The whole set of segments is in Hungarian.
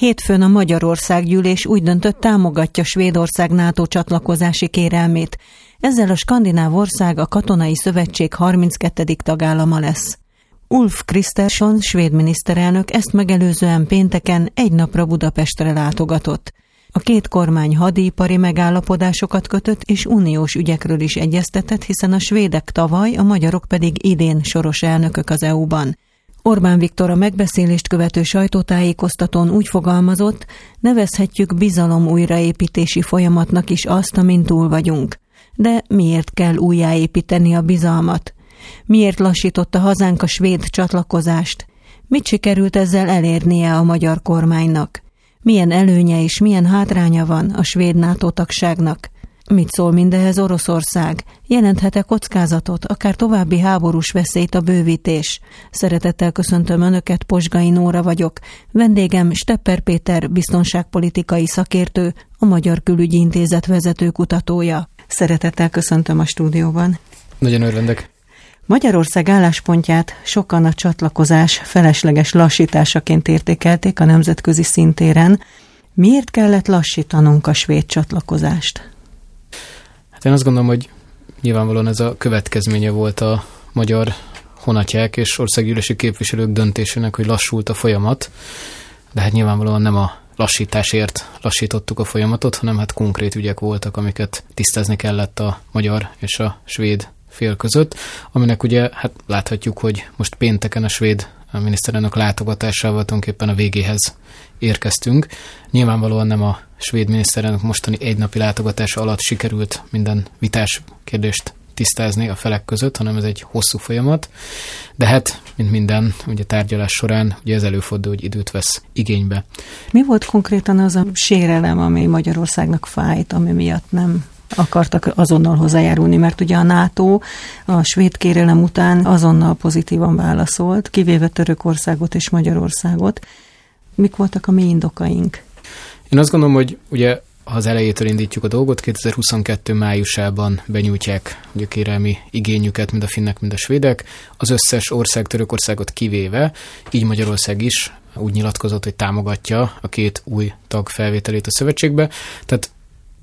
Hétfőn a Magyarország gyűlés úgy döntött támogatja Svédország NATO csatlakozási kérelmét. Ezzel a skandináv ország a katonai szövetség 32. tagállama lesz. Ulf Kristersson, svéd miniszterelnök ezt megelőzően pénteken egy napra Budapestre látogatott. A két kormány hadipari megállapodásokat kötött és uniós ügyekről is egyeztetett, hiszen a svédek tavaly, a magyarok pedig idén soros elnökök az EU-ban. Orbán Viktor a megbeszélést követő sajtótájékoztatón úgy fogalmazott, nevezhetjük bizalom újraépítési folyamatnak is azt, amin túl vagyunk. De miért kell újjáépíteni a bizalmat? Miért lassította hazánk a svéd csatlakozást? Mit sikerült ezzel elérnie a magyar kormánynak? Milyen előnye és milyen hátránya van a svéd NATO tagságnak? Mit szól mindehez Oroszország? Jelenthet-e kockázatot, akár további háborús veszélyt a bővítés? Szeretettel köszöntöm Önöket, Posgai Nóra vagyok. Vendégem Stepper Péter, biztonságpolitikai szakértő, a Magyar Külügyi Intézet vezető kutatója. Szeretettel köszöntöm a stúdióban. Nagyon örvendek. Magyarország álláspontját sokan a csatlakozás felesleges lassításaként értékelték a nemzetközi szintéren. Miért kellett lassítanunk a svéd csatlakozást? Hát én azt gondolom, hogy nyilvánvalóan ez a következménye volt a magyar honatják és országgyűlési képviselők döntésének, hogy lassult a folyamat, de hát nyilvánvalóan nem a lassításért lassítottuk a folyamatot, hanem hát konkrét ügyek voltak, amiket tisztázni kellett a magyar és a svéd fél között, aminek ugye hát láthatjuk, hogy most pénteken a svéd a miniszterelnök látogatásával tulajdonképpen a végéhez érkeztünk. Nyilvánvalóan nem a svéd miniszterelnök mostani egynapi látogatása alatt sikerült minden vitás kérdést tisztázni a felek között, hanem ez egy hosszú folyamat. De hát, mint minden, ugye tárgyalás során, ugye ez előfordul, hogy időt vesz igénybe. Mi volt konkrétan az a sérelem, ami Magyarországnak fájt, ami miatt nem akartak azonnal hozzájárulni, mert ugye a NATO a svéd kérelem után azonnal pozitívan válaszolt, kivéve Törökországot és Magyarországot. Mik voltak a mi indokaink? Én azt gondolom, hogy ugye ha az elejétől indítjuk a dolgot, 2022 májusában benyújtják ugye kérelmi igényüket mind a finnek, mind a svédek, az összes ország Törökországot kivéve, így Magyarország is úgy nyilatkozott, hogy támogatja a két új tag felvételét a szövetségbe. Tehát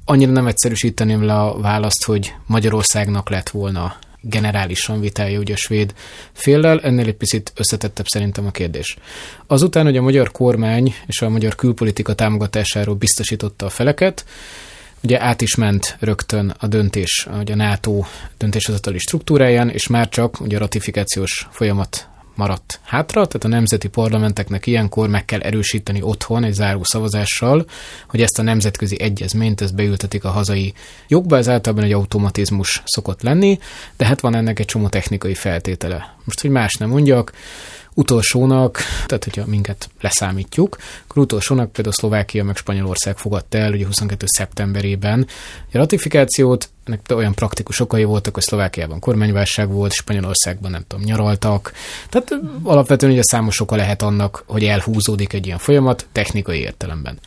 annyira nem egyszerűsíteném le a választ, hogy Magyarországnak lett volna generálisan vitája ugye a svéd féllel, ennél egy picit összetettebb szerintem a kérdés. Azután, hogy a magyar kormány és a magyar külpolitika támogatásáról biztosította a feleket, ugye át is ment rögtön a döntés, ugye a NATO döntéshozatali struktúráján, és már csak ugye a ratifikációs folyamat maradt hátra, tehát a nemzeti parlamenteknek ilyenkor meg kell erősíteni otthon egy záró szavazással, hogy ezt a nemzetközi egyezményt ezt beültetik a hazai jogba, ez általában egy automatizmus szokott lenni, de hát van ennek egy csomó technikai feltétele. Most, hogy más nem mondjak, utolsónak, tehát hogyha minket leszámítjuk, akkor utolsónak például Szlovákia meg Spanyolország fogadta el ugye 22. szeptemberében a ratifikációt, ennek olyan praktikus okai voltak, hogy Szlovákiában kormányválság volt, Spanyolországban nem tudom, nyaraltak. Tehát alapvetően ugye számos oka lehet annak, hogy elhúzódik egy ilyen folyamat technikai értelemben.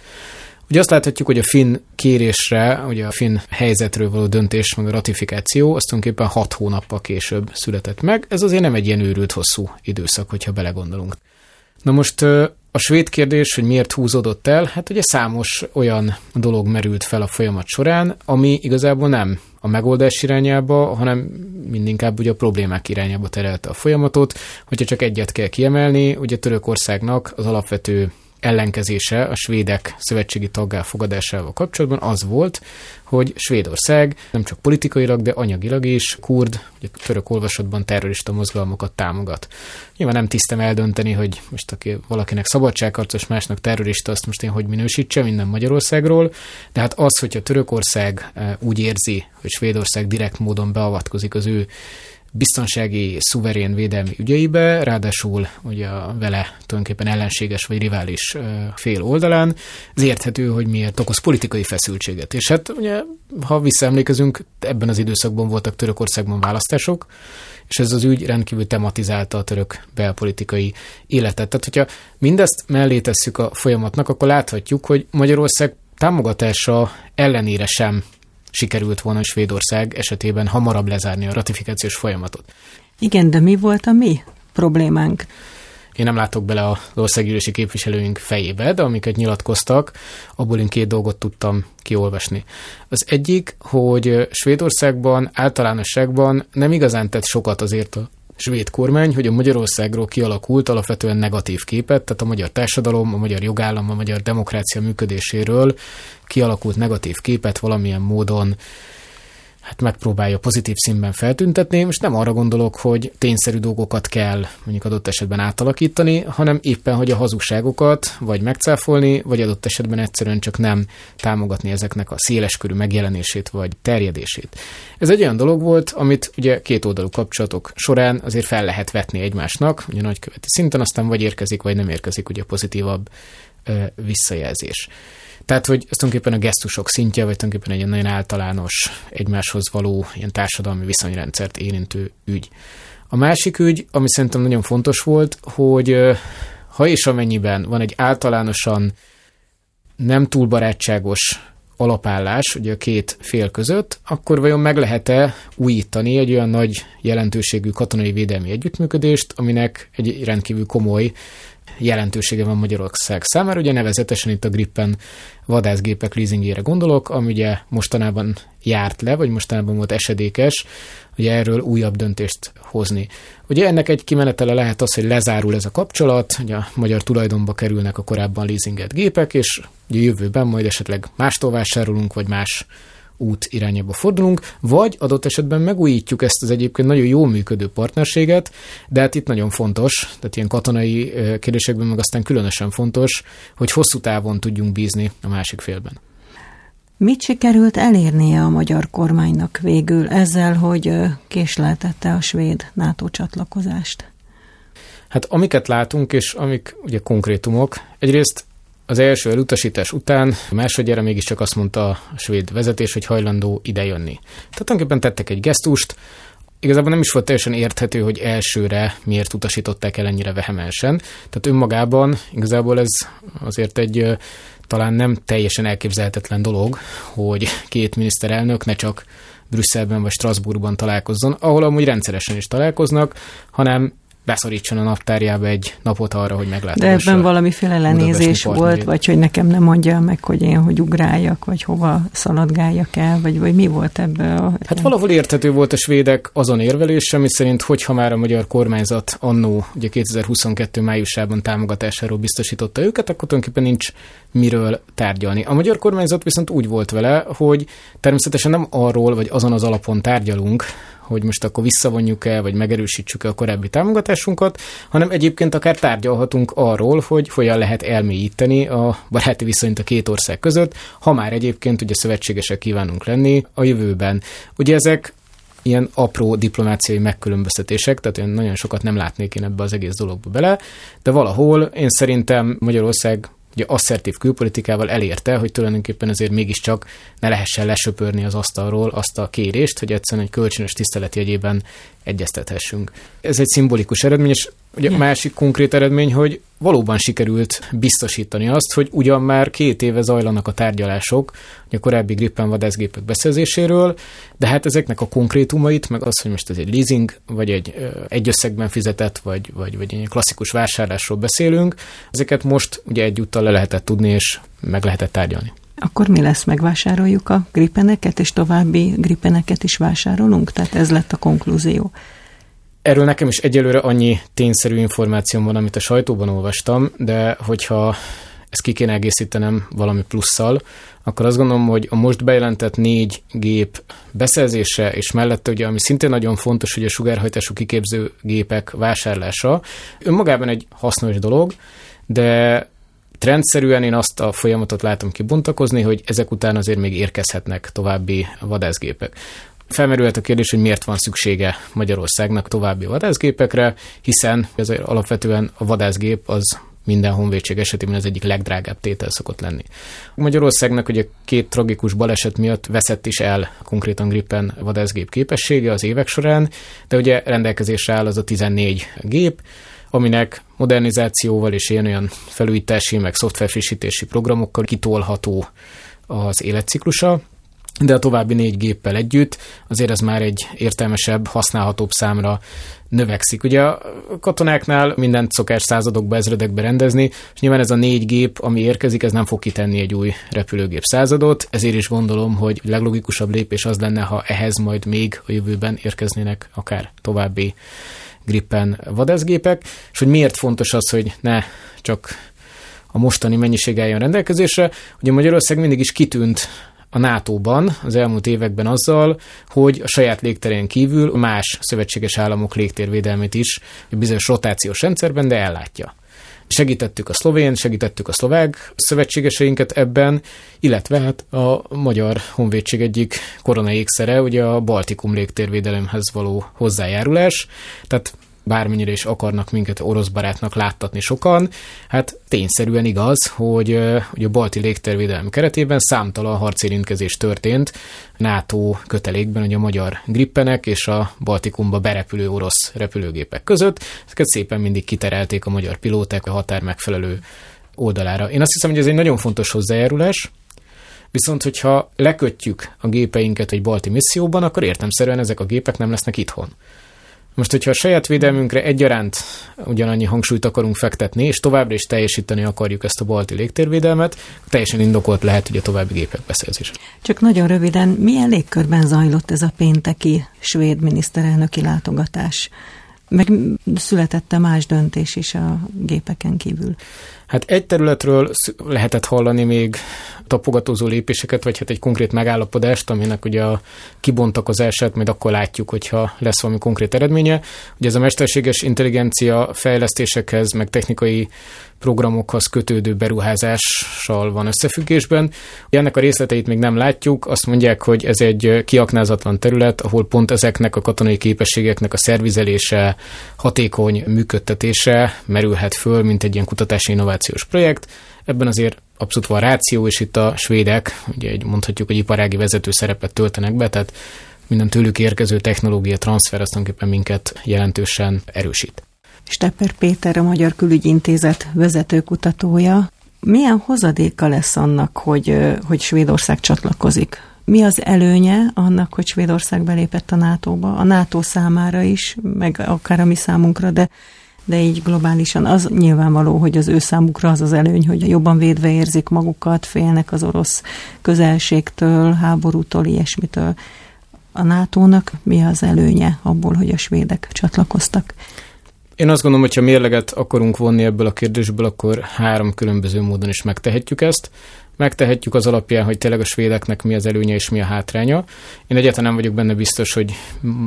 Ugye azt láthatjuk, hogy a finn kérésre, ugye a finn helyzetről való döntés, meg a ratifikáció, azt tulajdonképpen hat hónappal később született meg. Ez azért nem egy ilyen őrült hosszú időszak, hogyha belegondolunk. Na most a svéd kérdés, hogy miért húzódott el, hát ugye számos olyan dolog merült fel a folyamat során, ami igazából nem a megoldás irányába, hanem mindinkább ugye a problémák irányába terelte a folyamatot. Hogyha csak egyet kell kiemelni, ugye Törökországnak az alapvető ellenkezése a svédek szövetségi taggá fogadásával kapcsolatban az volt, hogy Svédország nem csak politikailag, de anyagilag is kurd, ugye török olvasatban terrorista mozgalmakat támogat. Nyilván nem tisztem eldönteni, hogy most aki valakinek szabadságharcos, másnak terrorista, azt most én hogy minősítsem, minden Magyarországról, de hát az, hogyha Törökország eh, úgy érzi, hogy Svédország direkt módon beavatkozik az ő biztonsági, szuverén védelmi ügyeibe, ráadásul ugye a vele tulajdonképpen ellenséges vagy rivális fél oldalán, ez érthető, hogy miért okoz politikai feszültséget. És hát ugye, ha visszaemlékezünk, ebben az időszakban voltak Törökországban választások, és ez az ügy rendkívül tematizálta a török belpolitikai életet. Tehát, hogyha mindezt mellé tesszük a folyamatnak, akkor láthatjuk, hogy Magyarország támogatása ellenére sem sikerült volna Svédország esetében hamarabb lezárni a ratifikációs folyamatot. Igen, de mi volt a mi problémánk? én nem látok bele az országgyűlési képviselőink fejébe, de amiket nyilatkoztak, abból én két dolgot tudtam kiolvasni. Az egyik, hogy Svédországban általánosságban nem igazán tett sokat azért a svéd kormány, hogy a Magyarországról kialakult alapvetően negatív képet, tehát a magyar társadalom, a magyar jogállam, a magyar demokrácia működéséről kialakult negatív képet valamilyen módon hát megpróbálja pozitív színben feltüntetni. Most nem arra gondolok, hogy tényszerű dolgokat kell mondjuk adott esetben átalakítani, hanem éppen, hogy a hazugságokat vagy megcáfolni, vagy adott esetben egyszerűen csak nem támogatni ezeknek a széleskörű megjelenését vagy terjedését. Ez egy olyan dolog volt, amit ugye két oldalú kapcsolatok során azért fel lehet vetni egymásnak, ugye nagyköveti szinten, aztán vagy érkezik, vagy nem érkezik ugye pozitívabb visszajelzés. Tehát, hogy ez tulajdonképpen a gesztusok szintje, vagy tulajdonképpen egy nagyon általános egymáshoz való ilyen társadalmi viszonyrendszert érintő ügy. A másik ügy, ami szerintem nagyon fontos volt, hogy ha és amennyiben van egy általánosan nem túl barátságos alapállás ugye a két fél között, akkor vajon meg lehet-e újítani egy olyan nagy jelentőségű katonai védelmi együttműködést, aminek egy rendkívül komoly jelentősége van Magyarország számára. Ugye nevezetesen itt a Gripen vadászgépek leasingjére gondolok, ami ugye mostanában járt le, vagy mostanában volt esedékes, ugye erről újabb döntést hozni. Ugye ennek egy kimenetele lehet az, hogy lezárul ez a kapcsolat, ugye a magyar tulajdonba kerülnek a korábban leasinget gépek, és ugye jövőben majd esetleg mástól vásárolunk, vagy más út irányába fordulunk, vagy adott esetben megújítjuk ezt az egyébként nagyon jól működő partnerséget, de hát itt nagyon fontos, tehát ilyen katonai kérdésekben meg aztán különösen fontos, hogy hosszú távon tudjunk bízni a másik félben. Mit sikerült elérnie a magyar kormánynak végül ezzel, hogy késleltette a svéd NATO csatlakozást? Hát amiket látunk, és amik ugye konkrétumok, egyrészt az első elutasítás után másodjára mégiscsak azt mondta a svéd vezetés, hogy hajlandó idejönni. Tehát tulajdonképpen tettek egy gesztust, igazából nem is volt teljesen érthető, hogy elsőre miért utasították el ennyire vehemensen. Tehát önmagában igazából ez azért egy talán nem teljesen elképzelhetetlen dolog, hogy két miniszterelnök ne csak Brüsszelben vagy Strasbourgban találkozzon, ahol amúgy rendszeresen is találkoznak, hanem beszorítson a naptárjába egy napot arra, hogy meglátogassa. De ebben valamiféle lenézés volt, vagy hogy nekem nem mondja meg, hogy én hogy ugráljak, vagy hova szaladgáljak el, vagy, vagy mi volt ebben a... Hát valahol érthető volt a svédek azon érvelése, ami szerint, hogyha már a magyar kormányzat annó, ugye 2022 májusában támogatásáról biztosította őket, akkor tulajdonképpen nincs miről tárgyalni. A magyar kormányzat viszont úgy volt vele, hogy természetesen nem arról, vagy azon az alapon tárgyalunk, hogy most akkor visszavonjuk el, vagy megerősítsük el a korábbi támogatásunkat, hanem egyébként akár tárgyalhatunk arról, hogy hogyan lehet elmélyíteni a baráti viszonyt a két ország között, ha már egyébként ugye szövetségesek kívánunk lenni a jövőben. Ugye ezek ilyen apró diplomáciai megkülönböztetések, tehát én nagyon sokat nem látnék én ebbe az egész dologba bele, de valahol én szerintem Magyarország ugye asszertív külpolitikával elérte, hogy tulajdonképpen azért mégiscsak ne lehessen lesöpörni az asztalról azt a kérést, hogy egyszerűen egy kölcsönös tisztelet jegyében egyeztethessünk. Ez egy szimbolikus eredmény, és ugye a másik konkrét eredmény, hogy valóban sikerült biztosítani azt, hogy ugyan már két éve zajlanak a tárgyalások a korábbi Gripen vadászgépek beszerzéséről, de hát ezeknek a konkrétumait, meg az, hogy most ez egy leasing, vagy egy egy összegben fizetett, vagy, vagy, vagy egy klasszikus vásárlásról beszélünk, ezeket most ugye egyúttal le lehetett tudni, és meg lehetett tárgyalni. Akkor mi lesz? Megvásároljuk a gripeneket, és további gripeneket is vásárolunk? Tehát ez lett a konklúzió. Erről nekem is egyelőre annyi tényszerű információm van, amit a sajtóban olvastam, de hogyha ezt ki kéne egészítenem valami plusszal, akkor azt gondolom, hogy a most bejelentett négy gép beszerzése, és mellette ugye, ami szintén nagyon fontos, hogy a sugárhajtású kiképző gépek vásárlása, önmagában egy hasznos dolog, de Trendszerűen én azt a folyamatot látom kibontakozni, hogy ezek után azért még érkezhetnek további vadászgépek. Felmerülhet a kérdés, hogy miért van szüksége Magyarországnak további vadászgépekre, hiszen ez alapvetően a vadászgép az minden honvédség esetében az egyik legdrágább tétel szokott lenni. Magyarországnak ugye két tragikus baleset miatt veszett is el konkrétan Gripen vadászgép képessége az évek során, de ugye rendelkezésre áll az a 14 gép, aminek modernizációval és ilyen olyan felújítási, meg szoftverfrissítési programokkal kitolható az életciklusa, de a további négy géppel együtt azért ez már egy értelmesebb, használhatóbb számra növekszik. Ugye a katonáknál mindent szokás századokba, ezredekbe rendezni, és nyilván ez a négy gép, ami érkezik, ez nem fog kitenni egy új repülőgép századot, ezért is gondolom, hogy leglogikusabb lépés az lenne, ha ehhez majd még a jövőben érkeznének akár további Gripen vadászgépek, és hogy miért fontos az, hogy ne csak a mostani mennyiség álljon rendelkezésre. Ugye Magyarország mindig is kitűnt a NATO-ban az elmúlt években azzal, hogy a saját légterén kívül más szövetséges államok légtérvédelmét is bizonyos rotációs rendszerben, de ellátja. Segítettük a szlovén, segítettük a szlovák szövetségeseinket ebben, illetve hát a magyar honvédség egyik korona ékszere, ugye a Baltikum légtérvédelemhez való hozzájárulás. Tehát bármennyire is akarnak minket orosz barátnak láttatni sokan, hát tényszerűen igaz, hogy, hogy a balti légtervédelem keretében számtalan harcérintkezés történt NATO kötelékben, hogy a magyar grippenek és a Baltikumba berepülő orosz repülőgépek között. Ezeket szépen mindig kiterelték a magyar pilóták a határ megfelelő oldalára. Én azt hiszem, hogy ez egy nagyon fontos hozzájárulás, Viszont, hogyha lekötjük a gépeinket egy balti misszióban, akkor értemszerűen ezek a gépek nem lesznek itthon. Most, hogyha a saját védelmünkre egyaránt ugyanannyi hangsúlyt akarunk fektetni, és továbbra is teljesíteni akarjuk ezt a balti légtérvédelmet, teljesen indokolt lehet, hogy a további gépek beszerzése. Csak nagyon röviden, milyen légkörben zajlott ez a pénteki svéd miniszterelnöki látogatás? Meg születette más döntés is a gépeken kívül. Hát egy területről lehetett hallani még tapogatózó lépéseket, vagy hát egy konkrét megállapodást, aminek ugye a kibontakozását majd akkor látjuk, hogyha lesz valami konkrét eredménye. Ugye ez a mesterséges intelligencia fejlesztésekhez, meg technikai programokhoz kötődő beruházással van összefüggésben. Ennek a részleteit még nem látjuk, azt mondják, hogy ez egy kiaknázatlan terület, ahol pont ezeknek a katonai képességeknek a szervizelése, hatékony működtetése merülhet föl, mint egy ilyen kutatási innovációs projekt. Ebben azért abszolút van ráció, és itt a svédek, ugye egy, mondhatjuk, hogy iparági vezető szerepet töltenek be, tehát minden tőlük érkező technológia transfer azt minket jelentősen erősít. Stepper Péter, a Magyar Külügyintézet vezetőkutatója. Milyen hozadéka lesz annak, hogy, hogy Svédország csatlakozik? Mi az előnye annak, hogy Svédország belépett a NATO-ba? A NATO számára is, meg akár a mi számunkra, de de így globálisan az nyilvánvaló, hogy az ő számukra az az előny, hogy jobban védve érzik magukat, félnek az orosz közelségtől, háborútól, ilyesmitől. A NATO-nak mi az előnye abból, hogy a svédek csatlakoztak? Én azt gondolom, hogy ha mérleget akarunk vonni ebből a kérdésből, akkor három különböző módon is megtehetjük ezt. Megtehetjük az alapján, hogy tényleg a svédeknek mi az előnye és mi a hátránya. Én egyáltalán nem vagyok benne biztos, hogy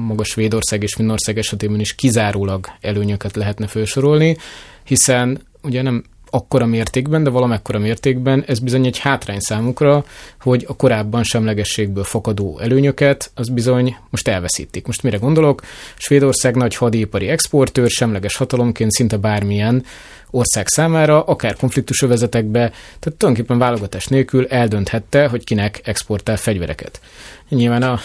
maga Svédország és Finnország esetében is kizárólag előnyöket lehetne felsorolni, hiszen ugye nem akkora mértékben, de valamekkora mértékben ez bizony egy hátrány számukra, hogy a korábban semlegességből fakadó előnyöket, az bizony most elveszítik. Most mire gondolok? Svédország nagy hadipari exportőr, semleges hatalomként szinte bármilyen ország számára, akár konfliktusövezetekbe, tehát tulajdonképpen válogatás nélkül eldönthette, hogy kinek exportál fegyvereket. Nyilván a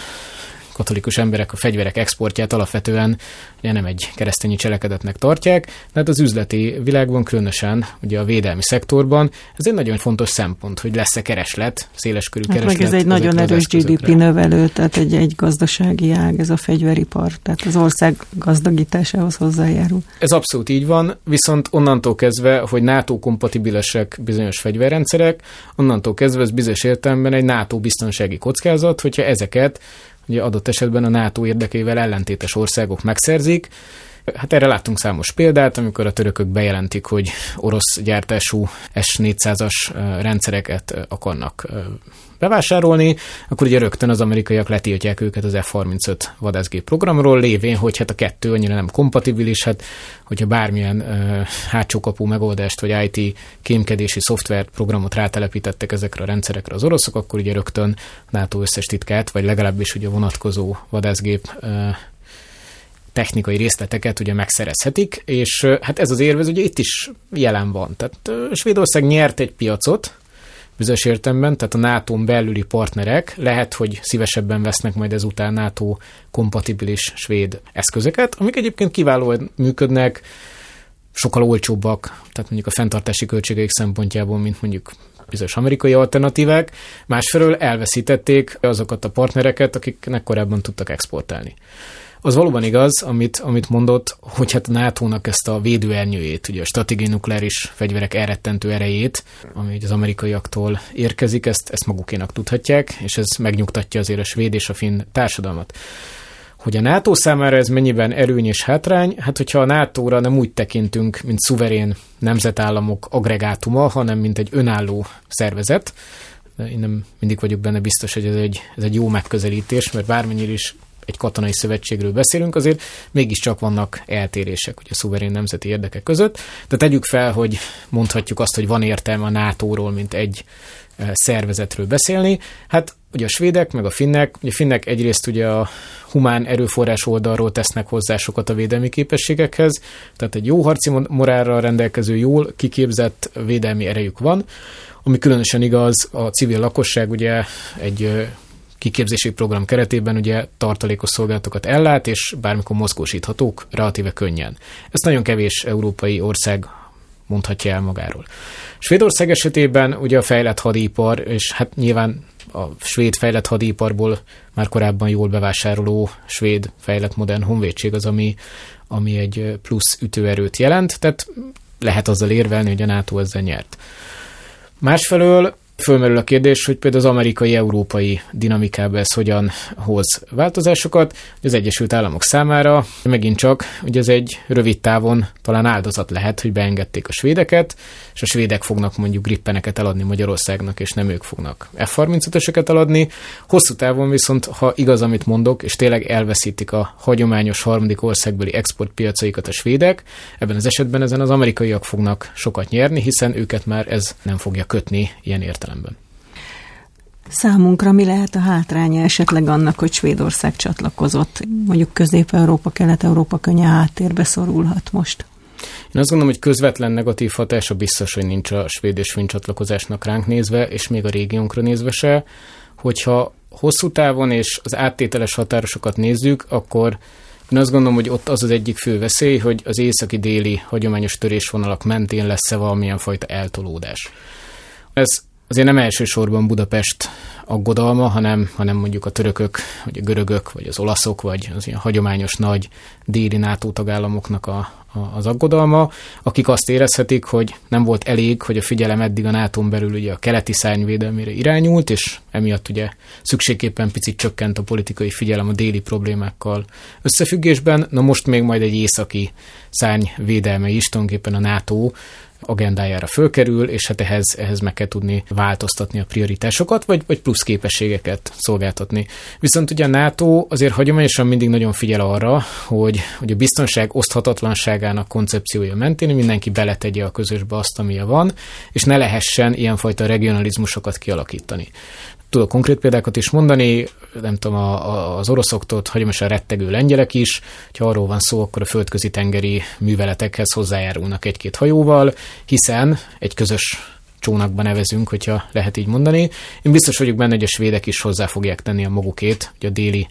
katolikus emberek a fegyverek exportját alapvetően ugye nem egy keresztényi cselekedetnek tartják, de hát az üzleti világban, különösen ugye a védelmi szektorban ez egy nagyon fontos szempont, hogy lesz-e kereslet, széleskörű hát kereslet. Meg ez egy nagyon erős GDP növelő, tehát egy, egy gazdasági ág, ez a fegyveripar, tehát az ország gazdagításához hozzájárul. Ez abszolút így van, viszont onnantól kezdve, hogy NATO kompatibilesek bizonyos fegyverrendszerek, onnantól kezdve ez bizonyos értelemben egy NATO biztonsági kockázat, hogyha ezeket ugye adott esetben a NATO érdekével ellentétes országok megszerzik. Hát erre láttunk számos példát, amikor a törökök bejelentik, hogy orosz gyártású S-400-as rendszereket akarnak bevásárolni, akkor ugye rögtön az amerikaiak letiltják őket az F-35 vadászgép programról, lévén, hogy hát a kettő annyira nem kompatibilis, hát hogyha bármilyen uh, hátsókapú megoldást vagy IT kémkedési szoftvert, programot rátelepítettek ezekre a rendszerekre az oroszok, akkor ugye rögtön NATO összes titkát, vagy legalábbis ugye vonatkozó vadászgép uh, technikai részleteket ugye megszerezhetik, és hát ez az érvez ugye itt is jelen van. Tehát Svédország nyert egy piacot, bizonyos értemben, tehát a nato belüli partnerek lehet, hogy szívesebben vesznek majd ezután NATO kompatibilis svéd eszközöket, amik egyébként kiválóan működnek, sokkal olcsóbbak, tehát mondjuk a fenntartási költségeik szempontjából, mint mondjuk bizonyos amerikai alternatívák, másfelől elveszítették azokat a partnereket, akiknek korábban tudtak exportálni. Az valóban igaz, amit, amit mondott, hogy hát a NATO-nak ezt a védőernyőjét, ugye a stratégiai nukleáris fegyverek elrettentő erejét, ami az amerikaiaktól érkezik, ezt, ezt magukénak tudhatják, és ez megnyugtatja azért a svéd és a finn társadalmat. Hogy a NATO számára ez mennyiben előny és hátrány? Hát, hogyha a NATO-ra nem úgy tekintünk, mint szuverén nemzetállamok agregátuma, hanem mint egy önálló szervezet, én nem mindig vagyok benne biztos, hogy ez egy, ez egy jó megközelítés, mert bármennyire is egy katonai szövetségről beszélünk, azért mégiscsak vannak eltérések ugye a szuverén nemzeti érdekek között. De tegyük fel, hogy mondhatjuk azt, hogy van értelme a NATO-ról, mint egy e, szervezetről beszélni. Hát ugye a svédek, meg a finnek, ugye a finnek egyrészt ugye a humán erőforrás oldalról tesznek hozzá sokat a védelmi képességekhez, tehát egy jó harci morálra rendelkező, jól kiképzett védelmi erejük van, ami különösen igaz a civil lakosság ugye egy kiképzési program keretében ugye tartalékos szolgálatokat ellát, és bármikor mozgósíthatók relatíve könnyen. Ezt nagyon kevés európai ország mondhatja el magáról. Svédország esetében ugye a fejlett hadipar, és hát nyilván a svéd fejlett hadiparból már korábban jól bevásároló svéd fejlett modern honvédség az, ami, ami egy plusz ütőerőt jelent, tehát lehet azzal érvelni, hogy a NATO ezzel nyert. Másfelől Fölmerül a kérdés, hogy például az amerikai-európai dinamikába ez hogyan hoz változásokat. Az Egyesült Államok számára megint csak, hogy ez egy rövid távon talán áldozat lehet, hogy beengedték a svédeket, és a svédek fognak mondjuk grippeneket eladni Magyarországnak, és nem ők fognak F-35-öseket eladni. Hosszú távon viszont, ha igaz, amit mondok, és tényleg elveszítik a hagyományos harmadik országbeli exportpiacaikat a svédek, ebben az esetben ezen az amerikaiak fognak sokat nyerni, hiszen őket már ez nem fogja kötni ilyen értelemben értelemben. Számunkra mi lehet a hátránya esetleg annak, hogy Svédország csatlakozott? Mondjuk Közép-Európa, Kelet-Európa könnye háttérbe szorulhat most. Én azt gondolom, hogy közvetlen negatív hatása biztos, hogy nincs a svéd és finn csatlakozásnak ránk nézve, és még a régiónkra nézve se. Hogyha hosszú távon és az áttételes határosokat nézzük, akkor én azt gondolom, hogy ott az az egyik fő veszély, hogy az északi-déli hagyományos törésvonalak mentén lesz-e valamilyen fajta eltolódás. Ez azért nem elsősorban Budapest aggodalma, hanem, hanem mondjuk a törökök, vagy a görögök, vagy az olaszok, vagy az ilyen hagyományos nagy déli NATO tagállamoknak a, a, az aggodalma, akik azt érezhetik, hogy nem volt elég, hogy a figyelem eddig a nato belül ugye a keleti szárnyvédelmére irányult, és emiatt ugye szükségképpen picit csökkent a politikai figyelem a déli problémákkal összefüggésben, na most még majd egy északi szárnyvédelme is, tulajdonképpen a NATO agendájára fölkerül, és hát ehhez, ehhez meg kell tudni változtatni a prioritásokat, vagy, vagy plusz képességeket szolgáltatni. Viszont ugye a NATO azért hagyományosan mindig nagyon figyel arra, hogy, hogy a biztonság oszthatatlanságának koncepciója mentén mindenki beletegye a közösbe azt, amilyen van, és ne lehessen ilyenfajta regionalizmusokat kialakítani tudok konkrét példákat is mondani, nem tudom, a, a, az oroszoktól hagyományosan rettegő lengyelek is, ha arról van szó, akkor a földközi tengeri műveletekhez hozzájárulnak egy-két hajóval, hiszen egy közös csónakba nevezünk, hogyha lehet így mondani. Én biztos vagyok benne, hogy a svédek is hozzá fogják tenni a magukét, hogy a déli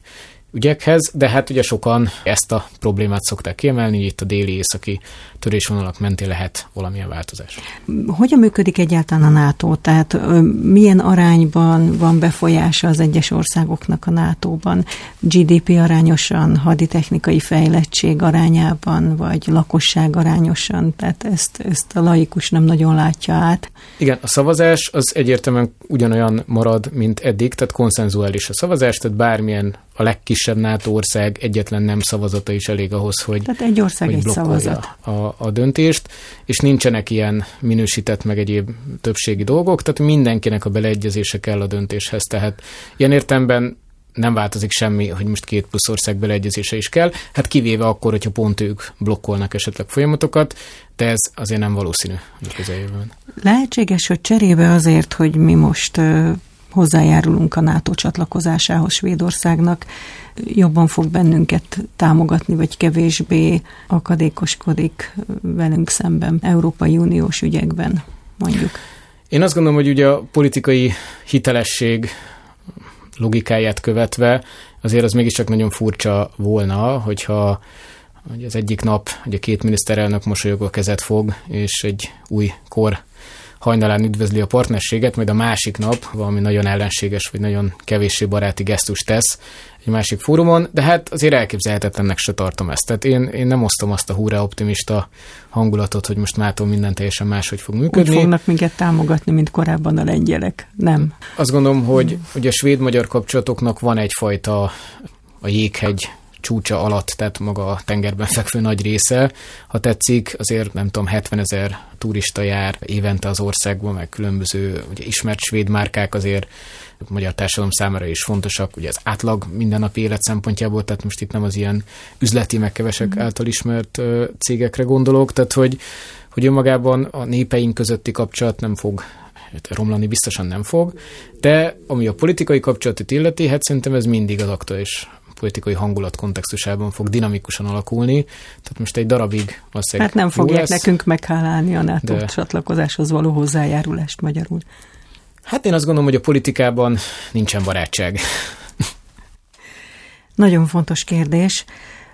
ügyekhez, de hát ugye sokan ezt a problémát szokták kiemelni, itt a déli-északi törésvonalak mentén lehet valamilyen változás. Hogyan működik egyáltalán a NATO? Tehát milyen arányban van befolyása az egyes országoknak a NATO-ban? GDP arányosan, haditechnikai fejlettség arányában, vagy lakosság arányosan? Tehát ezt, ezt a laikus nem nagyon látja át. Igen, a szavazás az egyértelműen ugyanolyan marad, mint eddig, tehát konszenzuális a szavazás, tehát bármilyen a legkisebb NATO ország egyetlen nem szavazata is elég ahhoz, hogy, Tehát egy ország hogy egy szavazat. A, a döntést, és nincsenek ilyen minősített meg egyéb többségi dolgok, tehát mindenkinek a beleegyezése kell a döntéshez. Tehát ilyen értemben nem változik semmi, hogy most két plusz ország beleegyezése is kell, hát kivéve akkor, hogyha pont ők blokkolnak esetleg folyamatokat, de ez azért nem valószínű a közeljövőben. Lehetséges, hogy cserébe azért, hogy mi most hozzájárulunk a NATO csatlakozásához Svédországnak, jobban fog bennünket támogatni, vagy kevésbé akadékoskodik velünk szemben Európai Uniós ügyekben, mondjuk. Én azt gondolom, hogy ugye a politikai hitelesség logikáját követve azért az mégiscsak nagyon furcsa volna, hogyha hogy az egyik nap hogy a két miniszterelnök mosolyogva kezet fog, és egy új kor hajnalán üdvözli a partnerséget, majd a másik nap valami nagyon ellenséges, vagy nagyon kevéssé baráti gesztus tesz egy másik fórumon, de hát azért elképzelhetetlennek se tartom ezt. Tehát én, én nem osztom azt a húra optimista hangulatot, hogy most mától minden teljesen máshogy fog működni. Úgy fognak minket támogatni, mint korábban a lengyelek. Nem. Azt gondolom, hogy, hogy a svéd-magyar kapcsolatoknak van egyfajta a jéghegy csúcsa alatt, tehát maga a tengerben fekvő nagy része. Ha tetszik, azért nem tudom, 70 ezer turista jár évente az országban, meg különböző ugye, ismert svéd márkák azért a magyar társadalom számára is fontosak, ugye az átlag mindennapi élet szempontjából, tehát most itt nem az ilyen üzleti, meg kevesek mm. által ismert cégekre gondolok, tehát hogy, hogy önmagában a népeink közötti kapcsolat nem fog hát romlani biztosan nem fog, de ami a politikai kapcsolatot illeti, hát szerintem ez mindig az aktuális politikai hangulat kontextusában fog dinamikusan alakulni. Tehát most egy darabig valószínűleg Hát nem fogják lesz, nekünk meghálálni a NATO de... csatlakozáshoz való hozzájárulást magyarul. Hát én azt gondolom, hogy a politikában nincsen barátság. Nagyon fontos kérdés.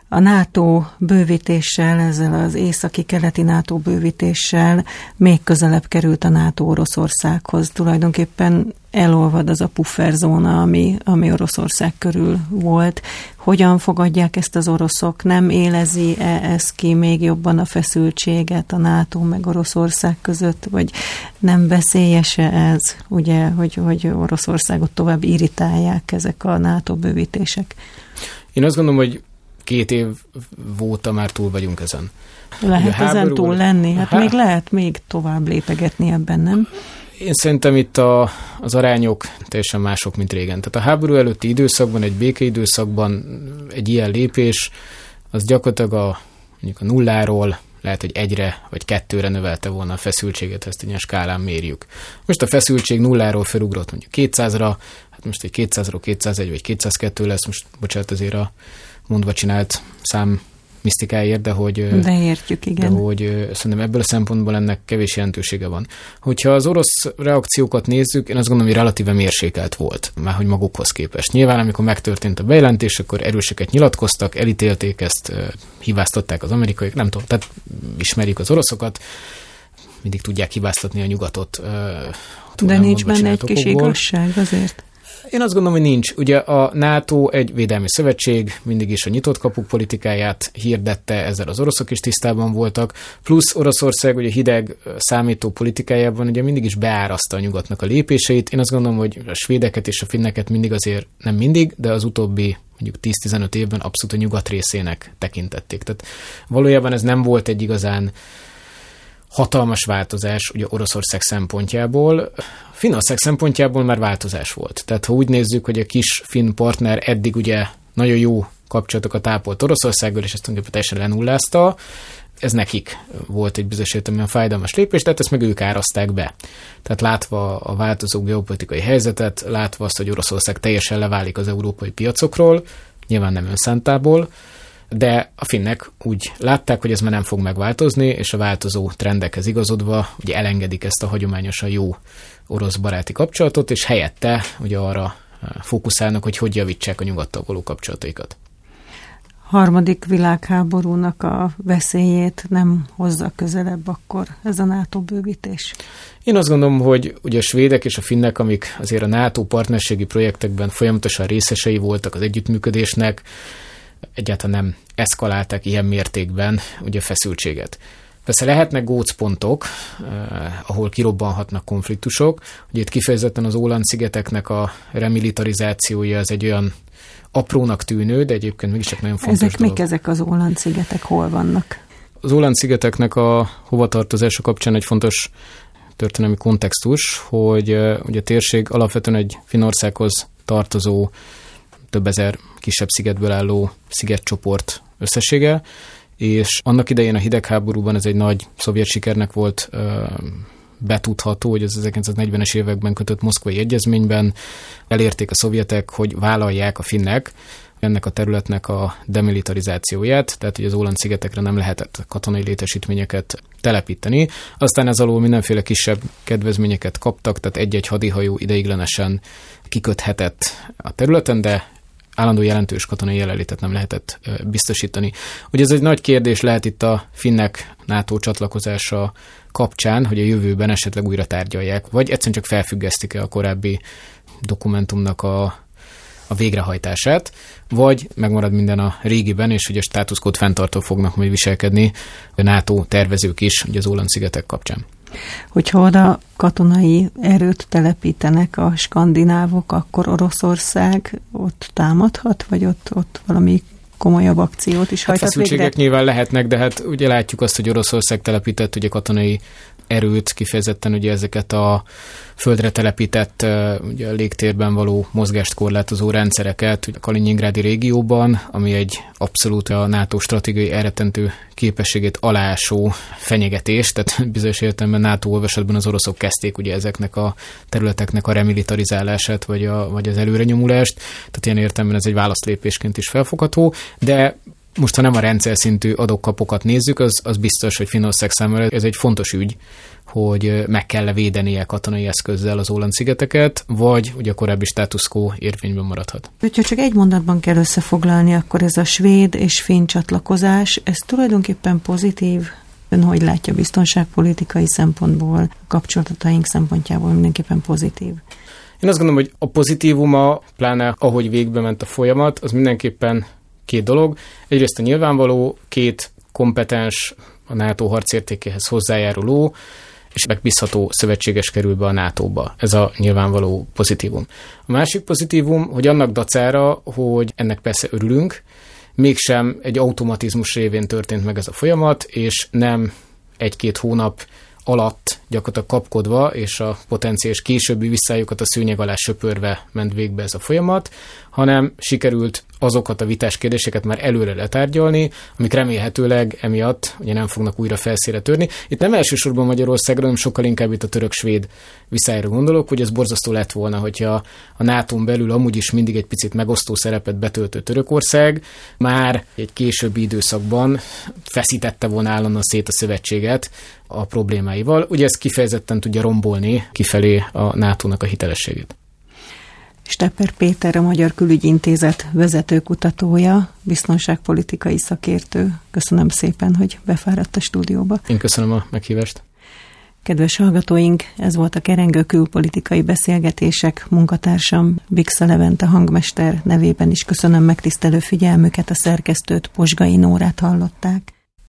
A NATO bővítéssel, ezzel az északi-keleti NATO bővítéssel még közelebb került a NATO Oroszországhoz. Tulajdonképpen elolvad az a pufferzóna, ami, ami Oroszország körül volt. Hogyan fogadják ezt az oroszok? Nem élezi-e ez ki még jobban a feszültséget a NATO meg Oroszország között, vagy nem veszélyese ez, ugye, hogy, hogy Oroszországot tovább irritálják ezek a NATO bővítések? Én azt gondolom, hogy két év óta már túl vagyunk ezen. Lehet ezen túl lenni? Hát Há... még lehet még tovább lépegetni ebben, nem? Én szerintem itt a, az arányok teljesen mások, mint régen. Tehát a háború előtti időszakban, egy békeidőszakban egy ilyen lépés, az gyakorlatilag a, mondjuk a nulláról lehet, hogy egyre vagy kettőre növelte volna a feszültséget, ezt egy ilyen skálán mérjük. Most a feszültség nulláról felugrott mondjuk 200-ra, hát most egy 200-ról 201 vagy 202 lesz, most bocsánat azért a mondva csinált szám misztikáért, de hogy, de értjük, igen. De hogy szerintem ebből a szempontból ennek kevés jelentősége van. Hogyha az orosz reakciókat nézzük, én azt gondolom, hogy relatíve mérsékelt volt, már hogy magukhoz képest. Nyilván, amikor megtörtént a bejelentés, akkor erőseket nyilatkoztak, elítélték ezt, hibáztatták az amerikaiak, nem tudom, tehát ismerjük az oroszokat, mindig tudják hibáztatni a nyugatot. De nincs benne egy kis igazság azért. Én azt gondolom, hogy nincs. Ugye a NATO egy védelmi szövetség, mindig is a nyitott kapuk politikáját hirdette, ezzel az oroszok is tisztában voltak, plusz Oroszország ugye hideg számító politikájában ugye mindig is beáraszta a nyugatnak a lépéseit. Én azt gondolom, hogy a svédeket és a finneket mindig azért, nem mindig, de az utóbbi mondjuk 10-15 évben abszolút a nyugat részének tekintették. Tehát valójában ez nem volt egy igazán hatalmas változás ugye Oroszország szempontjából. Finnország szempontjából már változás volt. Tehát ha úgy nézzük, hogy a kis finn partner eddig ugye nagyon jó kapcsolatokat ápolt Oroszországgal, és ezt tulajdonképpen teljesen lenullázta, ez nekik volt egy bizonyos értelemben fájdalmas lépés, tehát ezt meg ők áraszták be. Tehát látva a változó geopolitikai helyzetet, látva azt, hogy Oroszország teljesen leválik az európai piacokról, nyilván nem önszántából, de a finnek úgy látták, hogy ez már nem fog megváltozni, és a változó trendekhez igazodva ugye elengedik ezt a hagyományosan jó orosz baráti kapcsolatot, és helyette ugye arra eh, fókuszálnak, hogy hogy javítsák a nyugattal való kapcsolataikat. Harmadik világháborúnak a veszélyét nem hozza közelebb akkor ez a NATO bővítés? Én azt gondolom, hogy ugye a svédek és a finnek, amik azért a NATO partnerségi projektekben folyamatosan részesei voltak az együttműködésnek, egyáltalán nem eszkalálták ilyen mértékben ugye feszültséget. Persze lehetnek gócpontok, eh, ahol kirobbanhatnak konfliktusok. Ugye itt kifejezetten az Óland-szigeteknek a remilitarizációja az egy olyan aprónak tűnő, de egyébként mégiscsak nagyon fontos Ezek dolog. mik ezek az Óland-szigetek, hol vannak? Az Óland-szigeteknek a hovatartozása kapcsán egy fontos történelmi kontextus, hogy uh, ugye a térség alapvetően egy Finországhoz tartozó több ezer kisebb szigetből álló szigetcsoport összessége, és annak idején a hidegháborúban ez egy nagy szovjet sikernek volt betudható, hogy az 1940-es években kötött moszkvai egyezményben elérték a szovjetek, hogy vállalják a finnek ennek a területnek a demilitarizációját, tehát hogy az Óland szigetekre nem lehetett katonai létesítményeket telepíteni. Aztán ez alól mindenféle kisebb kedvezményeket kaptak, tehát egy-egy hadihajó ideiglenesen kiköthetett a területen, de állandó jelentős katonai jelenlétet nem lehetett biztosítani. Ugye ez egy nagy kérdés lehet itt a finnek NATO csatlakozása kapcsán, hogy a jövőben esetleg újra tárgyalják, vagy egyszerűen csak felfüggesztik-e a korábbi dokumentumnak a, a végrehajtását, vagy megmarad minden a régiben, és ugye a státuszkód fenntartó fognak majd viselkedni a NATO tervezők is ugye az Óland-szigetek kapcsán. Hogyha oda katonai erőt telepítenek a skandinávok, akkor Oroszország ott támadhat, vagy ott, ott valami komolyabb akciót is hát hajthat végre? nyilván lehetnek, de hát ugye látjuk azt, hogy Oroszország telepített ugye katonai erőt, kifejezetten ugye ezeket a földre telepített ugye a légtérben való mozgást korlátozó rendszereket a Kaliningrádi régióban, ami egy abszolút a NATO stratégiai elretentő képességét alásó fenyegetés, tehát bizonyos értelemben NATO olvasatban az oroszok kezdték ugye ezeknek a területeknek a remilitarizálását, vagy, a, vagy az előrenyomulást, tehát ilyen értelemben ez egy válaszlépésként is felfogható, de most, ha nem a rendszer szintű adókapokat nézzük, az, az biztos, hogy Finország számára ez egy fontos ügy, hogy meg kell védenie katonai eszközzel az Óland-szigeteket, vagy ugye a korábbi status quo érvényben maradhat. Ha csak egy mondatban kell összefoglalni, akkor ez a svéd és finn csatlakozás, ez tulajdonképpen pozitív Ön hogy látja biztonságpolitikai szempontból, kapcsolataink szempontjából mindenképpen pozitív? Én azt gondolom, hogy a pozitívuma, pláne ahogy végbe ment a folyamat, az mindenképpen két dolog. Egyrészt a nyilvánvaló, két kompetens, a NATO harcértékéhez hozzájáruló, és megbízható szövetséges kerül be a NATO-ba. Ez a nyilvánvaló pozitívum. A másik pozitívum, hogy annak dacára, hogy ennek persze örülünk, mégsem egy automatizmus révén történt meg ez a folyamat, és nem egy-két hónap alatt gyakorlatilag kapkodva, és a potenciális későbbi visszájukat a szőnyeg alá söpörve ment végbe ez a folyamat, hanem sikerült azokat a vitás kérdéseket már előre letárgyalni, amik remélhetőleg emiatt ugye nem fognak újra felszére törni. Itt nem elsősorban Magyarországra, hanem sokkal inkább itt a török-svéd viszályra gondolok, hogy ez borzasztó lett volna, hogyha a nato belül amúgy is mindig egy picit megosztó szerepet betöltő Törökország már egy későbbi időszakban feszítette volna állandóan szét a szövetséget a problémáival. Ugye ez kifejezetten tudja rombolni kifelé a NATO-nak a hitelességét. Stepper Péter, a Magyar Külügyintézet vezetőkutatója, biztonságpolitikai szakértő. Köszönöm szépen, hogy befáradt a stúdióba. Én köszönöm a meghívást. Kedves hallgatóink, ez volt a Kerengő külpolitikai beszélgetések. Munkatársam Bixa Levente hangmester nevében is köszönöm megtisztelő figyelmüket, a szerkesztőt Posgai Nórát hallották.